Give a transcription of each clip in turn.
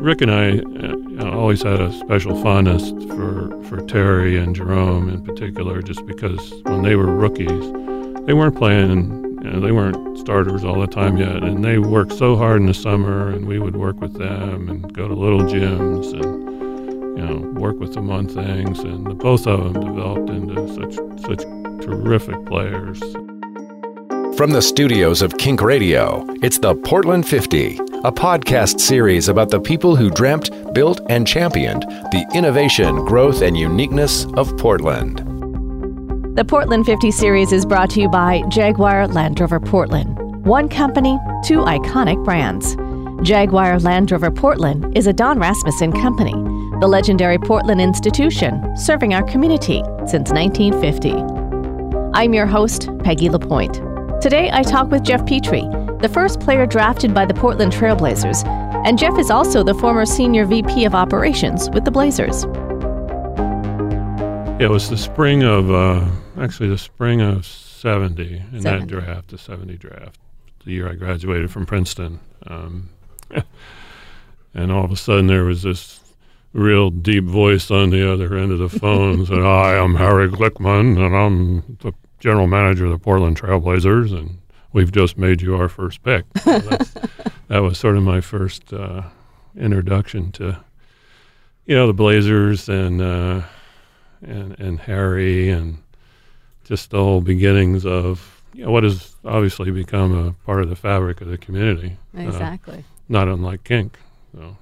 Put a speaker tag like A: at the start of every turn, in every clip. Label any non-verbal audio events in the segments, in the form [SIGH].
A: Rick and I uh, always had a special fondness for, for Terry and Jerome in particular, just because when they were rookies, they weren't playing you know, they weren't starters all the time yet, and they worked so hard in the summer, and we would work with them and go to little gyms and you know work with them on things, and the, both of them developed into such such terrific players.
B: From the studios of Kink Radio, it's the Portland 50, a podcast series about the people who dreamt, built, and championed the innovation, growth, and uniqueness of Portland.
C: The Portland 50 series is brought to you by Jaguar Land Rover Portland. One company, two iconic brands. Jaguar Land Rover Portland is a Don Rasmussen company, the legendary Portland institution serving our community since 1950. I'm your host, Peggy LaPointe. Today I talk with Geoff Petrie, the first player drafted by the Portland Trailblazers, and Geoff is also the former senior VP of operations with the Blazers.
A: It was the spring of, uh, actually, the spring of 70 in 70. that draft, the 70 draft, the year I graduated from Princeton. Um, [LAUGHS] and all of a sudden there was this real deep voice on the other end of the phone said, Hi, I'm Harry Glickman, and I'm the general manager of the Portland Trailblazers, and we've just made you our first pick. [LAUGHS] So that was sort of my first uh, introduction to, you know, the Blazers and, uh, and and Harry and just the whole beginnings of you know, what has obviously become a part of the fabric of the community.
C: Uh, exactly. Uh,
A: not unlike kink. So.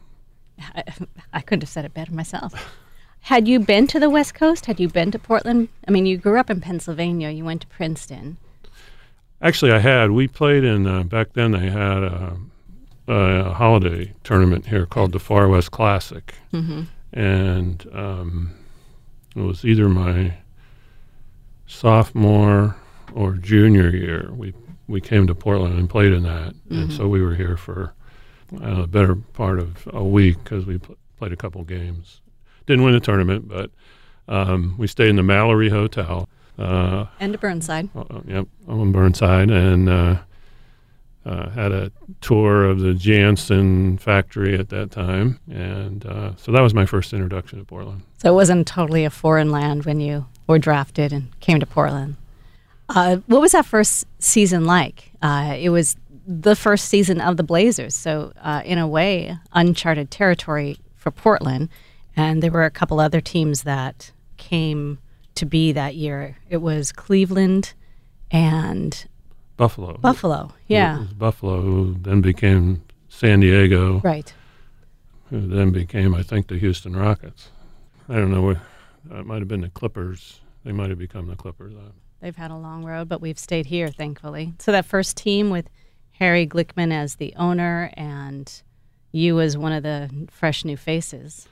C: I, [LAUGHS] I couldn't have said it better myself. Had you been to the West Coast? Had you been to Portland? I mean, you grew up in Pennsylvania. You went to Princeton.
A: Actually, I had. We played in uh, back then. They had a, a, holiday tournament here called the Far West Classic, mm-hmm. and um, it was either my sophomore or junior year. We we came to Portland and played in that, mm-hmm. and so we were here for uh, the better part of a week because we pl- played a couple games. Didn't win the tournament, but um, we stayed in the Mallory Hotel.
C: Uh, and Burnside.
A: Uh, uh yep, on Burnside, and uh, uh, had a tour of the Jantzen factory at that time, and uh, so that was my first introduction to Portland.
C: So it wasn't totally a foreign land when you were drafted and came to Portland. Uh, what was that first season like? Uh, it was the first season of the Blazers, so uh, in a way, uncharted territory for Portland, and there were a couple other teams that came to be that year. It was Cleveland and
A: Buffalo.
C: Buffalo, yeah.
A: Buffalo, who then became San Diego.
C: Right.
A: Who then became, I think, the Houston Rockets. I don't know. It might have been the Clippers. They might have become the Clippers.
C: They've had a long road, but we've stayed here, thankfully. So that first team with Harry Glickman as the owner and you as one of the fresh new faces.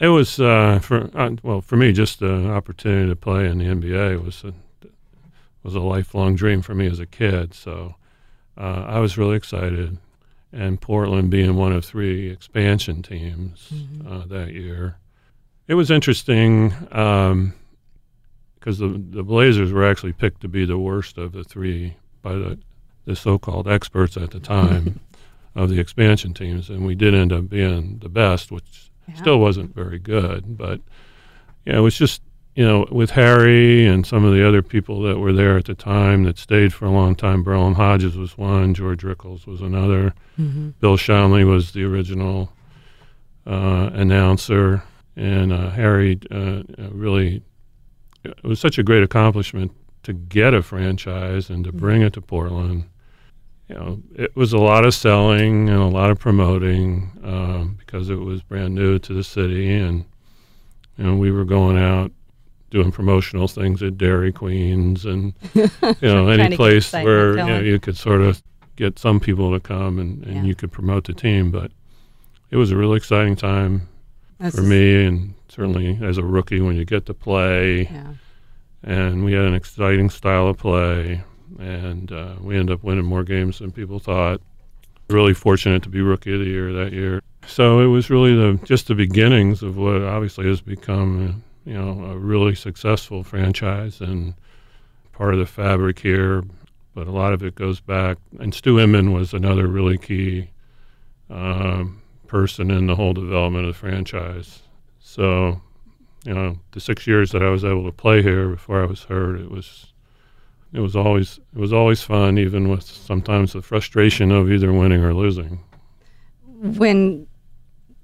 A: It was uh, for uh, well for me just an opportunity to play in the NBA was a, was a lifelong dream for me as a kid. So uh, I was really excited. And Portland being one of three expansion teams mm-hmm. uh, that year, it was interesting because um, the the Blazers were actually picked to be the worst of the three by the the so-called experts at the time [LAUGHS] of the expansion teams, and we did end up being the best, which yeah. still wasn't very good, but yeah, it was just you know, with Harry and some of the other people that were there at the time that stayed for a long time, Berlyn Hodges was one, George Rickles was another, mm-hmm. Bill Schonely was the original uh, announcer, and uh, Harry uh, really, it was such a great accomplishment to get a franchise and to bring mm-hmm. it to Portland. You know, it was a lot of selling and a lot of promoting um, because it was brand new to the city, and you know, we were going out doing promotional things at Dairy Queens and [LAUGHS] you know any place where you, know, you could sort of get some people to come and, and yeah. you could promote the team. But it was a really exciting time That's for me, and certainly as a rookie when you get to play. Yeah. And we had an exciting style of play, and uh, we ended up winning more games than people thought. Really fortunate to be rookie of the year that year. So it was really the just the beginnings of what obviously has become you know, a really successful franchise and part of the fabric here. But a lot of it goes back, and Stu Inman was another really key uh, person in the whole development of the franchise. So, you know, the six years that I was able to play here before I was hurt, it was it was always it was always fun, even with sometimes the frustration of either winning or losing.
C: When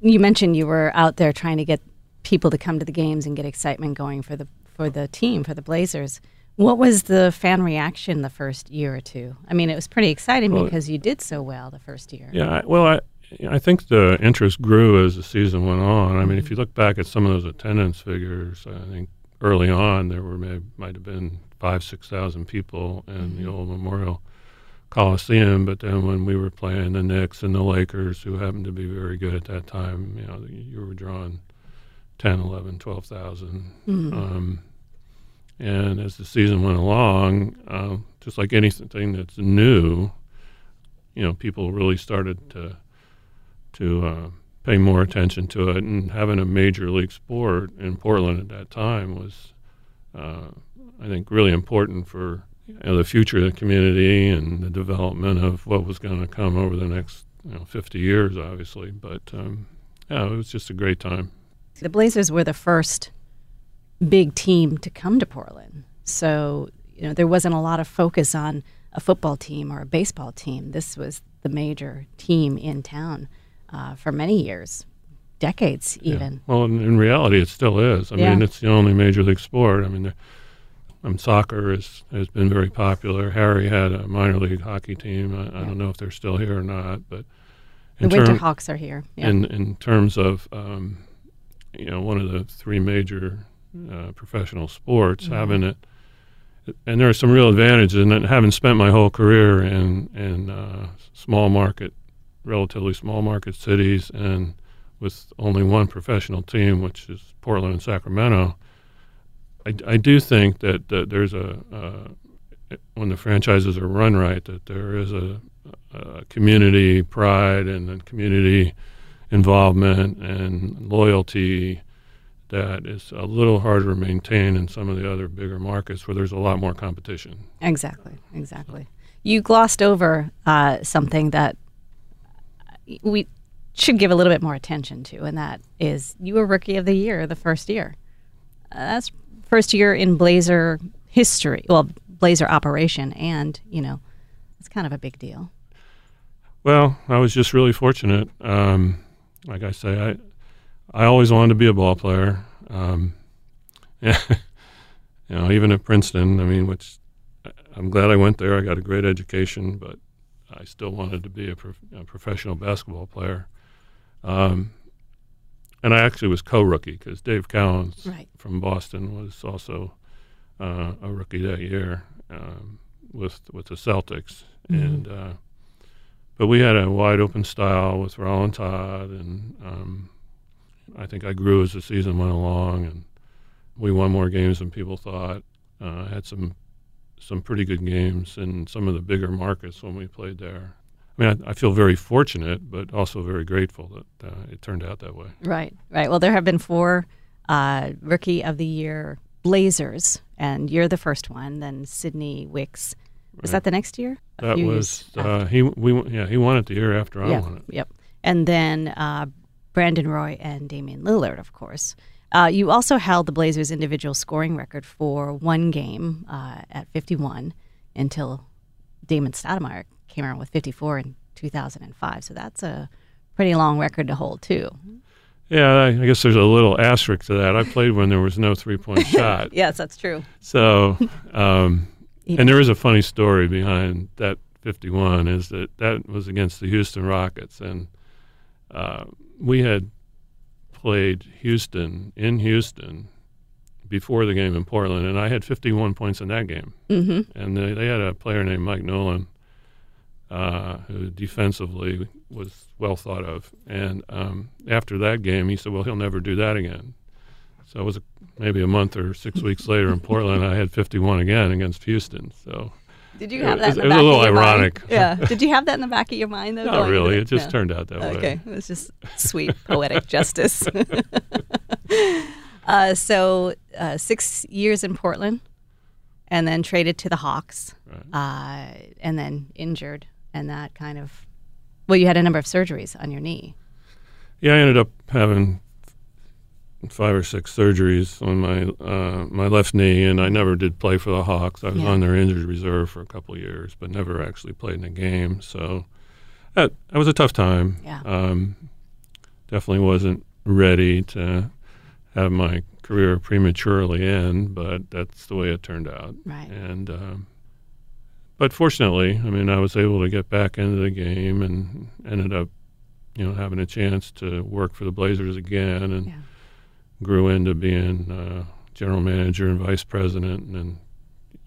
C: you mentioned you were out there trying to get people to come to the games and get excitement going for the for the team for the Blazers. What was the fan reaction the first year or two? I mean, it was pretty exciting well, because you did so well the first year.
A: Yeah, well, I, I think the interest grew as the season went on. I mean, if mm-hmm. you look back at some of those attendance figures, I think early on there were maybe, might have been five, six thousand people in mm-hmm. the old Memorial Coliseum. But then when we were playing the Knicks and the Lakers, who happened to be very good at that time, you know, you were drawing 10, 11, 12,000. Mm-hmm. Um, and as the season went along, uh, just like anything that's new, you know, people really started to to uh, pay more attention to it. And having a major league sport in Portland at that time was, uh, I think, really important for you know, the future of the community and the development of what was going to come over the next you know, 50 years, obviously. But um, yeah, it was just a great time.
C: The Blazers were the first big team to come to Portland. So, you know, there wasn't a lot of focus on a football team or a baseball team. This was the major team in town uh, for many years, decades even.
A: Yeah. Well, in, in, reality, it still is. I yeah. mean, it's the only major league sport. I mean, the, um, soccer is, has been very popular. Harry had a minor league hockey team. I, yeah. I don't know if they're still here or not, but
C: the Winter term, Hawks are here.
A: In in terms of um, you know one of the three major uh, professional sports, mm-hmm. having it, and there are some real advantages in it. Having spent my whole career in in uh, small market, relatively small market cities, and with only one professional team, which is Portland and Sacramento, I, I do think that, that there's a uh, when the franchises are run right, that there is a, a community pride and community involvement and loyalty that is a little harder to maintain in some of the other bigger markets where there's a lot more competition.
C: Exactly, exactly. You glossed over uh, something that we should give a little bit more attention to, and that is you were Rookie of the Year the first year. Uh, that's first year in Blazer history, well, Blazer operation, and you know, it's kind of a big deal.
A: Well, I was just really fortunate. Um, like I say, I I always wanted to be a ball player. Um, [LAUGHS] yeah, you know, even at Princeton. I mean, which I'm glad I went there. I got a great education, but I still wanted to be a, prof- a professional basketball player. Um, and I actually was co-rookie because Dave Cowens right. from Boston was also uh, a rookie that year um, with with the Celtics, mm-hmm. and uh, but we had a wide open style with Rolland Todd, and um, I think I grew as the season went along, and we won more games than people thought. Uh, had some some pretty good games in some of the bigger markets when we played there. I mean, I, I feel very fortunate, but also very grateful that uh, it turned out that way.
C: Right, right. Well, there have been four uh, Rookie of the Year Blazers, and you're the first one. Then Sidney Wicks. Was right. that the next year?
A: A that was uh, he. We yeah he won it the year after I won it.
C: Yep. And then uh, Brandon Roy and Damian Lillard, of course. Uh, you also held the Blazers' individual scoring record for one game uh, at 51 until Damon Stoudemire came around with 54 in 2005. So that's a pretty long record to hold, too.
A: Yeah, I guess there's a little asterisk to that. I played when there was no three point [LAUGHS] shot.
C: yes, that's true.
A: So, um, [LAUGHS] yeah. and there is a funny story behind that 51 is that that was against the Houston Rockets. And uh, we had played Houston in Houston before the game in Portland, and I had 51 points in that game. Mm-hmm. And they, they, had a player named Mike Newlin uh, who defensively was well thought of. And um, after that game, he said, "Well, he'll never do that again." So it was a, maybe a month or six weeks later in Portland. I had 51 again against Houston. So
C: did you have that?
A: Was, it was a little ironic.
C: Mind? [LAUGHS] Yeah. [LAUGHS] Did you have that in the back of your mind though?
A: Not really. It just no. turned out that
C: okay.
A: way.
C: Okay. [LAUGHS] It was just sweet poetic justice. uh, so uh, six years in Portland, and then traded to the Hawks, right. uh, and then injured, and that kind of. Well, you had a number of surgeries on your knee.
A: yeah, I ended up having five or six surgeries on my uh, my left knee, and I never did play for the Hawks. I was
C: Yeah.
A: on their injured reserve for a couple of years, but never actually played in a game. So that that was a tough time.
C: Yeah.
A: Um, definitely wasn't ready to have my career prematurely end, but that's the way it turned out.
C: Right.
A: And um, but fortunately, I mean, I was able to get back into the game and ended up, you know, having a chance to work for the Blazers again, and
C: Yeah.
A: Grew into being uh, general manager and vice president, and then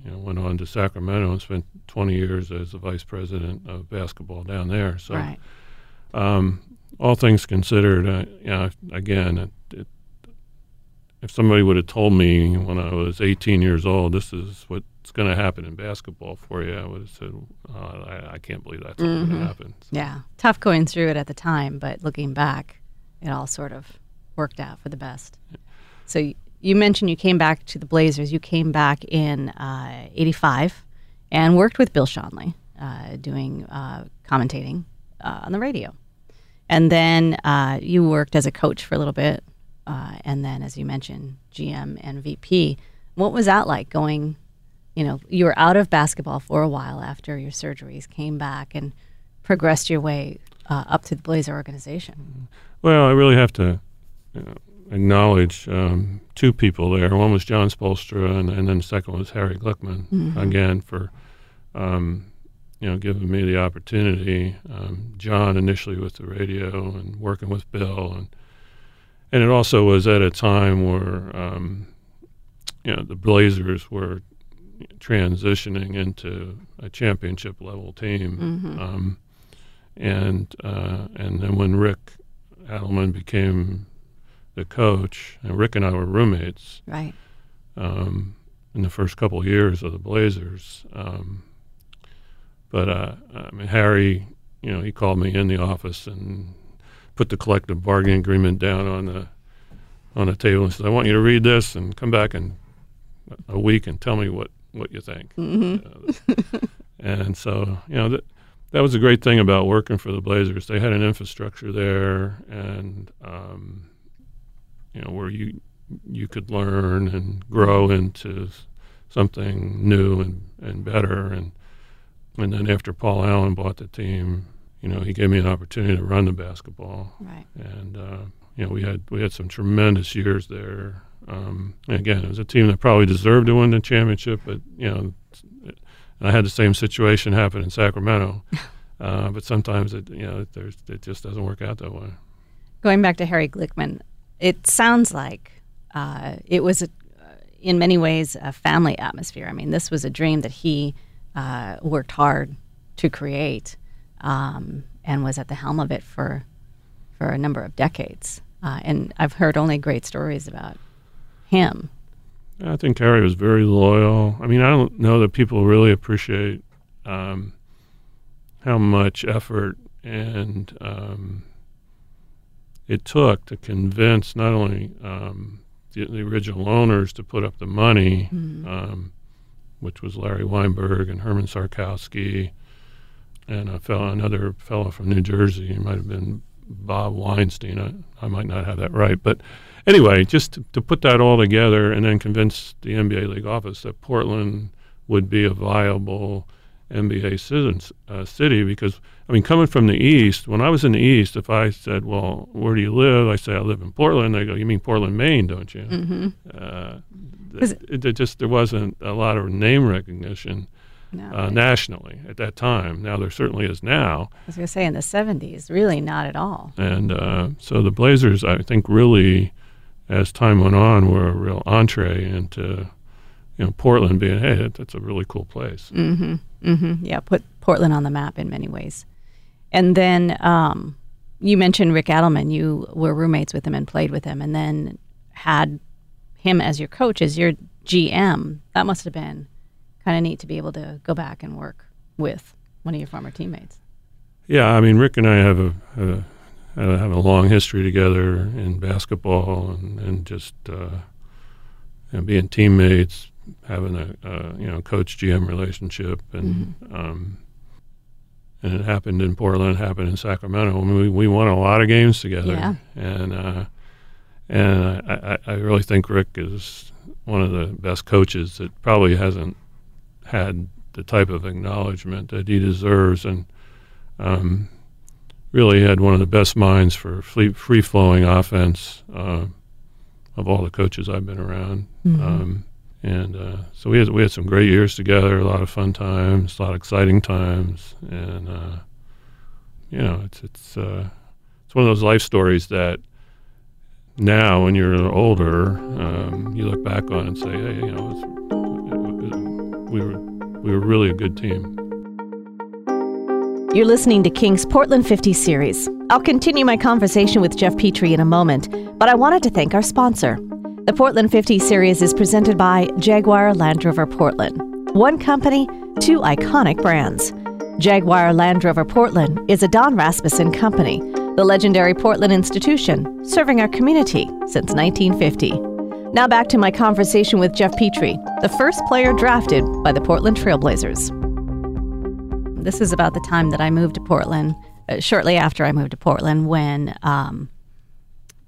A: you know went on to Sacramento and spent 20 years as the vice president of basketball down there. So,
C: right.
A: um, all things considered, uh, you know, again, it, it, if somebody would have told me when I was 18 years old, this is what's going to happen in basketball for you, I would have said, oh, I, I can't believe that's going
C: Mhm.
A: to happen.
C: Yeah. Tough going through it at the time, but looking back, it all sort of worked out for the best. So you mentioned you came back to the Blazers. You came back in uh, 85 and worked with Bill Schonely uh, doing uh, commentating uh, on the radio. And then uh, you worked as a coach for a little bit. Uh, and then, as you mentioned, GM and VP. What was that like going? You know, you were out of basketball for a while after your surgeries, came back and progressed your way up to the Blazer organization.
A: Well, I really have to acknowledge um, two people there. One was Jon Spoelstra, and, and then the second was Harry Glickman, again, for um, you know giving me the opportunity. Um, Jon initially with the radio and working with Bill, and and it also was at a time where um, you know the Blazers were transitioning into a championship level team. Um, and uh, and then when Rick Adelman became the coach, and Rick and I were roommates
C: Right.
A: um, in the first couple of years of the Blazers. Um, but uh, I mean, Harry, you know, he called me in the office and put the collective bargaining agreement down on the on the table and said, "I want you to read this and come back in a week and tell me what what you think." Uh, and so, you know, that that was a great thing about working for the Blazers. They had an infrastructure there, and um, you know, where you you could learn and grow into something new and, and better. And and then after Paul Allen bought the team, you know, he gave me an opportunity to run the basketball,
C: Right.
A: and uh, you know, we had we had some tremendous years there. Um, again, it was a team that probably deserved to win the championship, but you know, and I had the same situation happen in Sacramento. [LAUGHS] Uh, but sometimes it, you know, there's, it just doesn't work out that way.
C: Going back to Harry Glickman, it sounds like uh, it was, a, in many ways, a family atmosphere. I mean, this was a dream that he uh, worked hard to create um, and was at the helm of it for, for a number of decades. Uh, and I've heard only great stories about him.
A: I think Harry was very loyal. I mean, I don't know that people really appreciate um, how much effort and um, it took to convince not only um, the, the original owners to put up the money, um, which was Larry Weinberg and Herman Sarkowsky, and a fellow, another fellow from New Jersey. It might have been Bob Weinstein. I, I might not have that right, but anyway, just to, to put that all together and then convince the NBA league office that Portland would be a viable NBA citizens, uh, city because I mean, coming from the East, when I was in the East, if I said, "Well, where do you live?" I say, "I live in Portland." They go, "You mean Portland, Maine, don't you?"
C: Mm-hmm.
A: Uh, th- it, it just there wasn't a lot of name recognition
C: No,
A: uh, nationally at that time. Now there certainly is now,
C: I was going to say in the 70s, really not at all.
A: and uh, so the Blazers, I think, really, as time went on, were a real entree into, you know, Portland being, hey, that, that's a really cool place.
C: Mm-hmm. Mm-hmm. Yeah, put Portland on the map in many ways. And then um, you mentioned Rick Adelman. You were roommates with him and played with him, and then had him as your coach, as your GM. That must have been kind of neat to be able to go back and work with one of your former teammates.
A: Yeah, I mean, Rick and I have a have a, a, have a long history together in basketball and, and just uh, being teammates, having a uh, you know coach GM relationship, and um, and it happened in Portland, it happened in Sacramento. I mean, we we won a lot of games together,
C: Yeah.
A: and uh, and I, I, I really think Rick is one of the best coaches that probably hasn't had the type of acknowledgement that he deserves, and um, really had one of the best minds for free flowing offense uh, of all the coaches I've been around.
C: Mhm.
A: Um, and uh, so we had we had some great years together, a lot of fun times, a lot of exciting times, and uh, you know, it's it's uh, it's one of those life stories that now, when you're older, um, you look back on and say, hey, you know, it, it, we were we were really a good team.
C: You're listening to Kink's Portland 50 series. I'll continue my conversation with Geoff Petrie in a moment, but I wanted to thank our sponsor. The Portland 50 series is presented by Jaguar Land Rover Portland. One company, two iconic brands. Jaguar Land Rover Portland is a Don Rasmussen company, the legendary Portland institution, serving our community since 1950. Now back to my conversation with Geoff Petrie, the first player drafted by the Portland Trailblazers. This is about the time that I moved to Portland, uh, shortly after I moved to Portland, when um,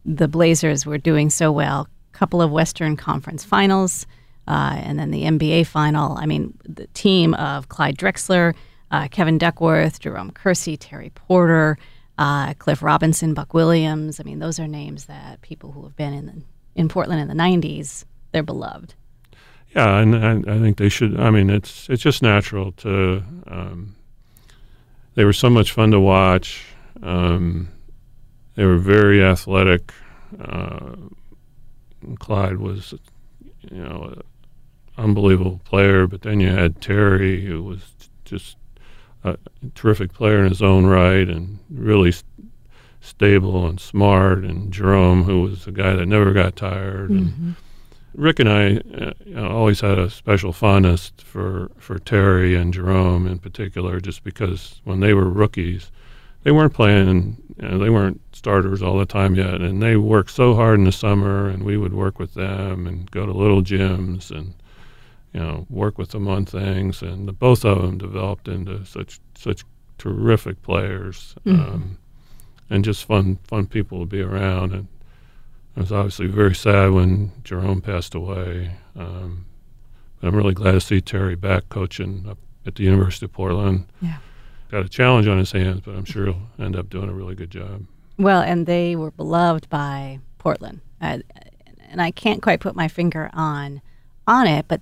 C: the Blazers were doing so well. Couple of Western Conference finals, uh, and then the NBA final. I mean, the team of Clyde Drexler, uh, Kevin Duckworth, Jerome Kersey, Terry Porter, uh, Cliff Robinson, Buck Williams. I mean, those are names that people who have been in the, in Portland in the '90s, they're beloved.
A: Yeah, and I, I think they should. I mean, it's it's just natural to. Um, they were so much fun to watch. Um, they were very athletic. Uh, Clyde was, you know, an unbelievable player. But then you had Terry, who was just a terrific player in his own right, and really st- stable and smart. And Jerome, who was a guy that never got tired. And Rick and I uh, you know, always had a special fondness for, for Terry and Jerome in particular, just because when they were rookies, they weren't playing, you know, they weren't starters all the time yet, and they worked so hard in the summer, and we would work with them and go to little gyms and you know work with them on things, and the, both of them developed into such such terrific players, um, and just fun fun people to be around and. I was obviously very sad when Jerome passed away. Um, but I'm really glad to see Terry back coaching up at the University of Portland.
C: Yeah.
A: Got a challenge on his hands, but I'm sure he'll end up doing a really good job.
C: Well, and they were beloved by Portland, uh, and I can't quite put my finger on on it, but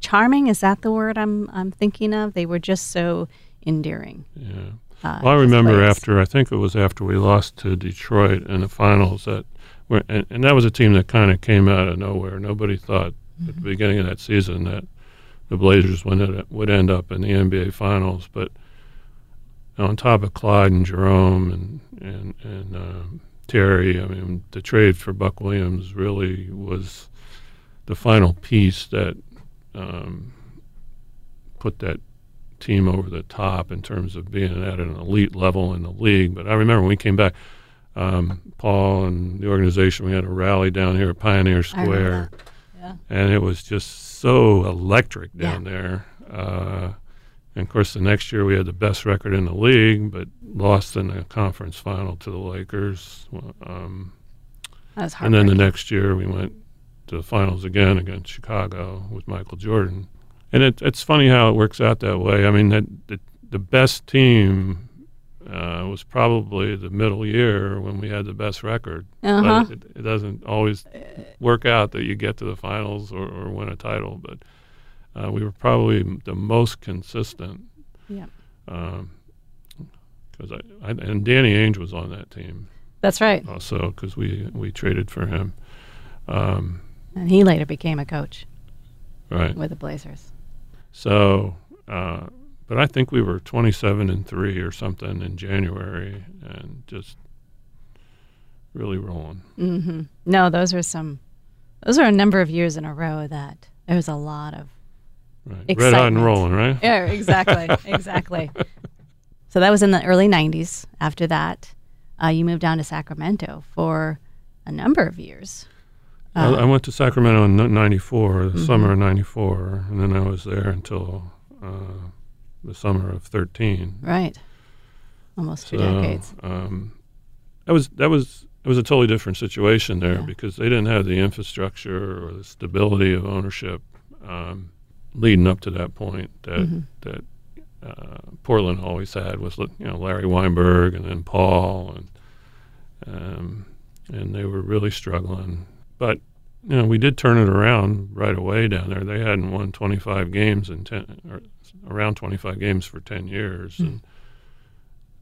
C: charming is that the word I'm I'm thinking of? They were just so endearing.
A: Yeah.
C: Uh,
A: Well, I remember
C: players.
A: after I think it was after we lost to Detroit in the finals that, were, and, and that was a team that kind of came out of nowhere. Nobody thought at the beginning of that season that the Blazers would would end up in the NBA finals. But on top of Clyde and Jerome and and and um Terry, I mean, the trade for Buck Williams really was the final piece that um, put that team over the top in terms of being at an elite level in the league. But I remember when we came back, um, Paul and the organization, we had a rally down here at Pioneer Square.
C: Yeah.
A: and it was just so electric down there. Uh, and of course, the next year we had the best record in the league, but lost in the conference final to the Lakers. Um,
C: That was hard.
A: and then the next year we went to the finals again against Chicago with Michael Jordan. And it, it's funny how it works out that way. I mean, that, the, the best team uh, was probably the middle year when we had the best record.
C: Uh-huh.
A: But it, it doesn't always work out that you get to the finals or, or win a title. But uh, we were probably the most consistent.
C: Yeah.
A: Because I, I and Danny Ainge was on that team
C: That's right.
A: also because we we traded for him. Um,
C: And he later became a coach
A: right.
C: with the Blazers.
A: So, uh, but I think we were 27 and three or something in January, and just really rolling.
C: hmm No, those were some. Those are a number of years in a row that there was a lot of.
A: Right. Red hot and rolling, right?
C: Yeah, exactly, [LAUGHS] exactly. So that was in the early '90s. After that, uh, you moved down to Sacramento for a number of years.
A: I,
C: Uh,
A: I went to Sacramento in '94, the
C: Mhm.
A: summer of '94, and then I was there until uh, the summer of 13.
C: Right. Almost two
A: So,
C: decades.
A: Um, that was that was it was a totally different situation there
C: Yeah.
A: because they didn't have the infrastructure or the stability of ownership um, leading up to that point that
C: Mhm.
A: that uh, Portland always had was you know Larry Weinberg and then Paul and um, and they were really struggling. But you know we did turn it around right away down there. They hadn't won 25 games in 10 or around 25 games for 10 years
C: Hmm.
A: and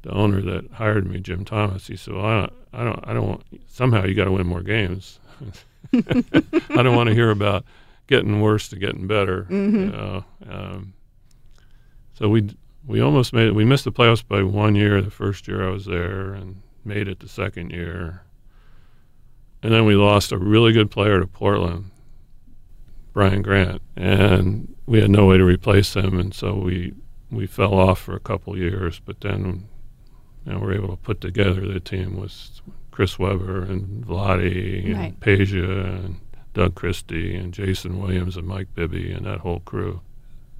A: the owner that hired me, Jim Thomas, he said, "Well, I don't, I don't, I don't want. Somehow you got to win more games. [LAUGHS] I don't want to hear about getting worse to getting better.
C: Mhm.
A: You know? um, so we we almost made it. We missed the playoffs by one year. The first year I was there, and made it the second year. And then we lost a really good player to Portland, Brian Grant, and we had no way to replace him, and so we we fell off for a couple years. But then you know, we were able to put together the team with Chris Webber and Vlade and
C: Right.
A: Peja and Doug Christie and Jason Williams and Mike Bibby and that whole crew.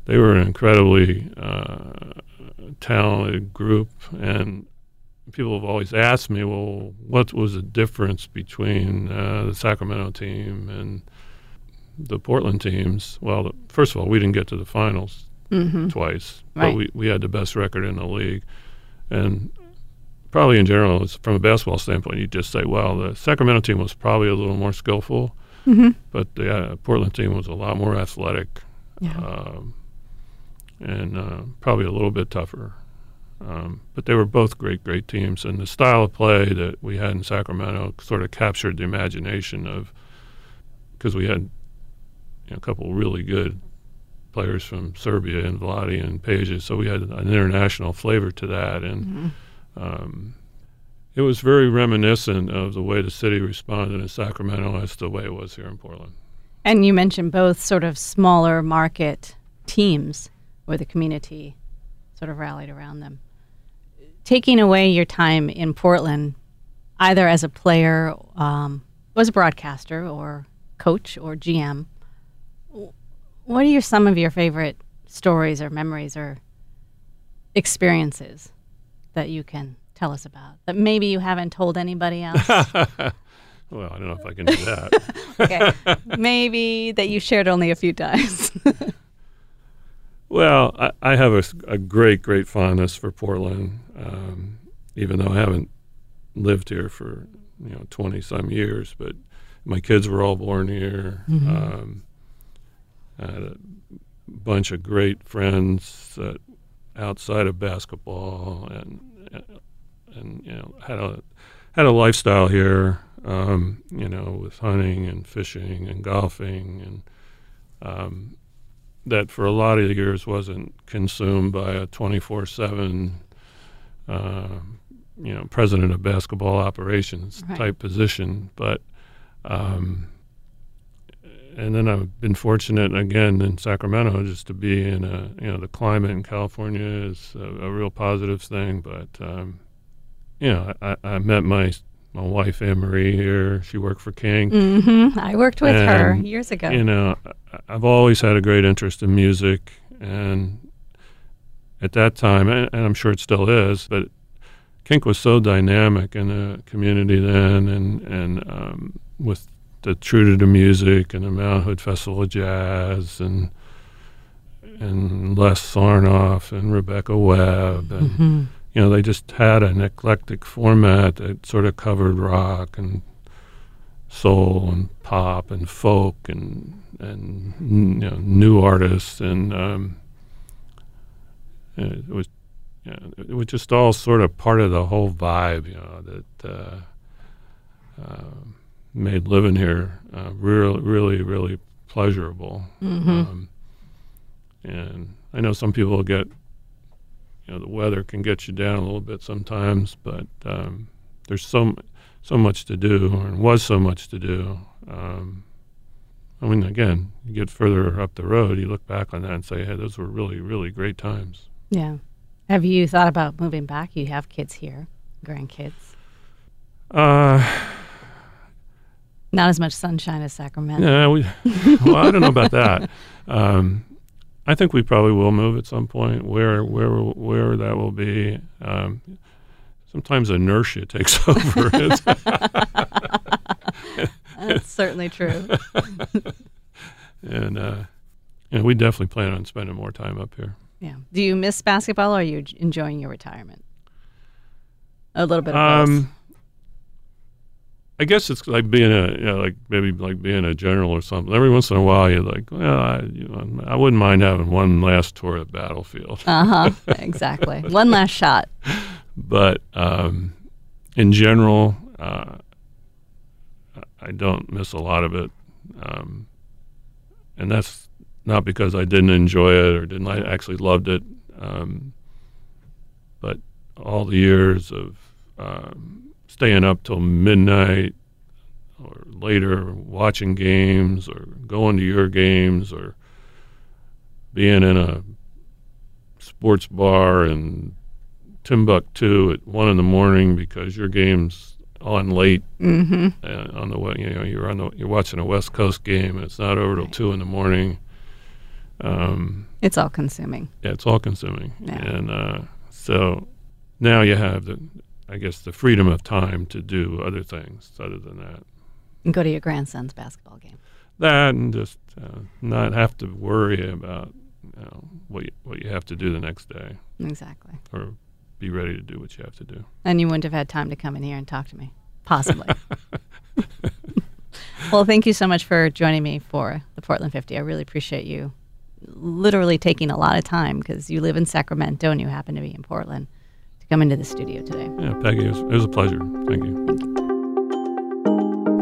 A: They were an incredibly uh, talented group, and people have always asked me, well, what was the difference between uh, the Sacramento team and the Portland teams? Well, the, first of all, we didn't get to the finals
C: Mm-hmm.
A: twice,
C: Right.
A: but we, we had the best record in the league. And probably in general, from a basketball standpoint, you just say, well, the Sacramento team was probably a little more skillful,
C: Mm-hmm.
A: but the uh, Portland team was a lot more athletic
C: Yeah.
A: um, and uh, probably a little bit tougher. Um, but they were both great, great teams. And the style of play that we had in Sacramento sort of captured the imagination of, because we had you know, a couple really good players from Serbia and Vlade and Peja, so we had an international flavor to that. And
C: Mhm.
A: um, it was very reminiscent of the way the city responded in Sacramento as the way it was here in Portland.
C: And you mentioned both sort of smaller market teams where the community sort of rallied around them. Taking away your time in Portland, either as a player, um, was a broadcaster, or coach, or GM, what are your, some of your favorite stories or memories or experiences that you can tell us about that maybe you haven't told anybody [LAUGHS] else?
A: well, I don't know if I can do that. [LAUGHS]
C: okay. Maybe that you shared only a few times. [LAUGHS]
A: Well, I, I have a great, great fondness for Portland, um, even though I haven't lived here for you know twenty some years. But my kids were all born here.
C: Mhm.
A: Um, I had a bunch of great friends that outside of basketball, and and you know had a had a lifestyle here. Um, you know, with hunting and fishing and golfing and um, that for a lot of years wasn't consumed by a 24 7 uh, you know president of basketball operations
C: Right.
A: type position but um, and then I've been fortunate again in Sacramento just to be in a you know the climate in California is a, a real positive thing but um, you know I, I met my my wife Anne Marie here she worked for Kink
C: hmm I worked with her years ago.
A: you know, I've always had a great interest in music, and at that time, and, and I'm sure it still is, but Kink was so dynamic in the community then, and and um, with the True to the Music and the Mount Hood Festival of Jazz, and and Les Sarnoff and Rebecca Webb, and
C: Mhm.
A: You know, they just had an eclectic format that sort of covered rock and soul and pop and folk and and you know, new artists and um, it was you know, it was just all sort of part of the whole vibe, you know, that uh, um made living here uh, really, really, really pleasurable.
C: Mhm.
A: Um, and I know some people get, you know, the weather can get you down a little bit sometimes, but um, there's so so much to do, and was so much to do. Um, I mean, again, you get further up the road, you look back on that and say, "Hey, those were really, really great times."
C: Yeah. Have you thought about moving back? You have kids here, grandkids.
A: Uh,
C: Not as much sunshine as Sacramento.
A: yeah, we. Well, I don't know about that. [LAUGHS] Um, I think we probably will move at some point. Where where where that will be. Um, sometimes inertia takes [LAUGHS] over.
C: That's certainly true.
A: and uh, and we definitely plan on spending more time up here.
C: Yeah. Do you miss basketball, or are you enjoying your retirement? A little bit of
A: Um,
C: both.
A: I guess it's like being a, you know, like maybe like being a general or something. Every once in a while, you're like, well, I, you know, I wouldn't mind having one last tour at battlefield.
C: Uh huh. [LAUGHS] exactly. One last shot.
A: but um, in general, uh, I don't miss a lot of it, um, and that's not because I didn't enjoy it or didn't I actually loved it, um, but all the years of um, staying up till midnight or later, watching games or going to your games or being in a sports bar in Timbuktu at one in the morning because your game's on late
C: Mm-hmm.
A: uh, on the way. You know, you're on the you're watching a West Coast game and it's not over till
C: Right.
A: two in the morning. Um,
C: It's all consuming.
A: yeah, it's all consuming,
C: Yeah.
A: and uh, so now you have the, I guess, the freedom of time to do other things other than that.
C: And go to your grandson's basketball game.
A: That and just uh, not have to worry about you know, what you, what you have to do the next day,
C: Exactly.
A: or be ready to do what you have to do.
C: And you wouldn't have had time to come in here and talk to me, possibly. [LAUGHS] well, thank you so much for joining me for the Portland 50. I really appreciate you literally taking a lot of time because you live in Sacramento and you happen to be in Portland to come into the studio today.
A: Yeah, Peggy, it was, it was a pleasure. Thank you.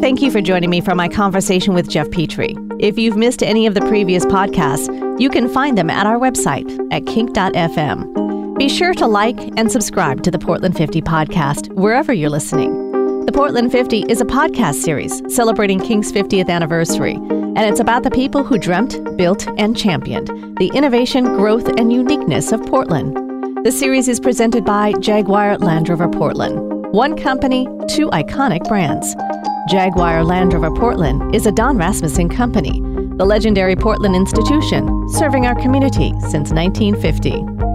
C: Thank you for joining me for my conversation with Geoff Petrie. If you've missed any of the previous podcasts, you can find them at our website at kink.fm. Be sure to like and subscribe to the Portland 50 podcast wherever you're listening. The Portland 50 is a podcast series celebrating Kink's 50th anniversary, and it's about the people who dreamt, built, and championed the innovation, growth, and uniqueness of Portland. The series is presented by Jaguar Land Rover Portland. One company, two iconic brands. Jaguar Land Rover Portland is a Don Rasmussen company, the legendary Portland institution, serving our community since 1950.